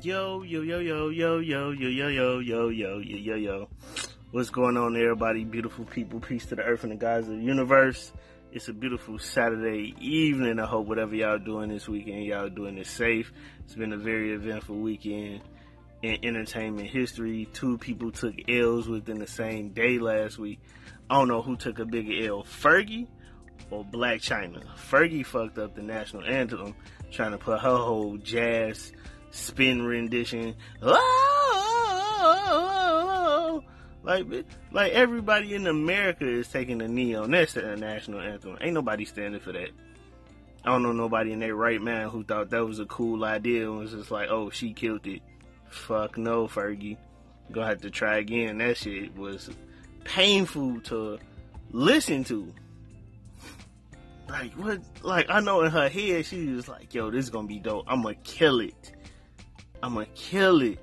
Yo, yo, yo, yo, yo, yo, yo, yo, yo, yo, yo, yo, yo, yo. What's going on, everybody? Beautiful people. Peace to the earth and the gods of the universe. It's a beautiful Saturday evening. I hope whatever y'all doing this weekend, y'all doing it safe. It's been a very eventful weekend in entertainment history. Two people took L's within the same day last week. I don't know who took a bigger L, Fergie or Blac Chyna. Fergie fucked up the national anthem trying to put her whole jazz spin rendition. Oh, like, like everybody in America is taking a knee on that national anthem. Ain't nobody standing for that. I don't know nobody in their right mind who thought that was a cool idea and was just like, oh, she killed it. Fuck no, Fergie. Gonna have to try again. That shit was painful to listen to. Like what? Like I know in her head she was like, "Yo, this is gonna be dope. I'm gonna kill it. I'm gonna kill it."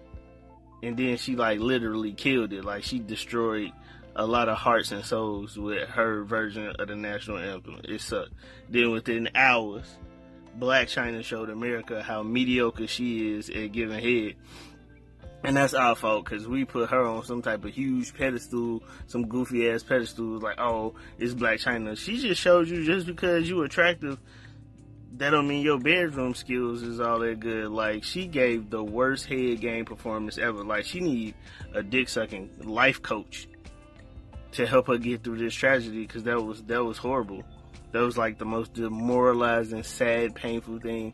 And then she like literally killed it. Like she destroyed a lot of hearts and souls with her version of the national anthem. It sucked. Then within hours, Blac Chyna showed America how mediocre she is at giving head. And that's our fault because we put her on some type of huge pedestal, some goofy ass pedestal, like, oh, it's Blac Chyna. She just showed you just because you're attractive, that don't mean your bedroom skills is all that good. Like, she gave the worst head game performance ever. Like, she need a dick sucking life coach to help her get through this tragedy because that was, that was horrible. That was like the most demoralizing, sad, painful thing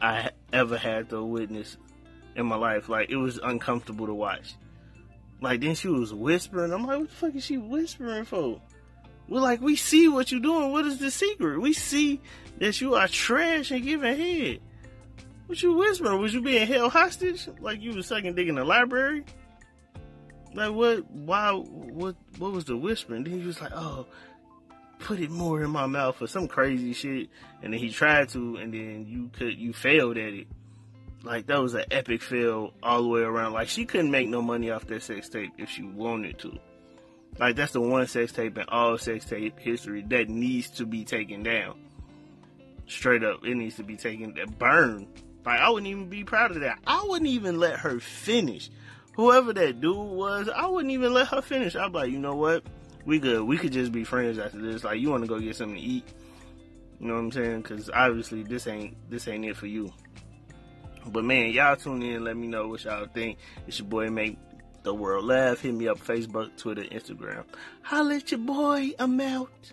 I ever had to witness in my life. Like it was uncomfortable to watch. Like then she was whispering. I'm like, what the fuck is she whispering for? We're like, we see what you're doing. What is the secret? We see that you are trash and giving head. What you whispering? Was you being held hostage? Like you was sucking dick in the library? Like what? Why? What? What was the whispering? Then he was like, oh, put it more in my mouth or some crazy shit. And then he tried to, and then you could, you failed at it like that was an epic fail all the way around. Like she couldn't make no money off that sex tape if she wanted to. Like that's the one sex tape in all sex tape history that needs to be taken down. Straight up, it needs to be taken burn. Like I wouldn't even be proud of that. I wouldn't even let her finish. Whoever that dude was, I wouldn't even let her finish. I'd be like, you know what? We good. We could just be friends after this. Like you want to go get something to eat. You know what I'm saying? Because obviously this ain't this ain't it for you. But man, y'all tune in. Let me know what y'all think. It's your boy Make the World Laugh. Hit me up Facebook, Twitter, Instagram. Holla at your boy. I'm out.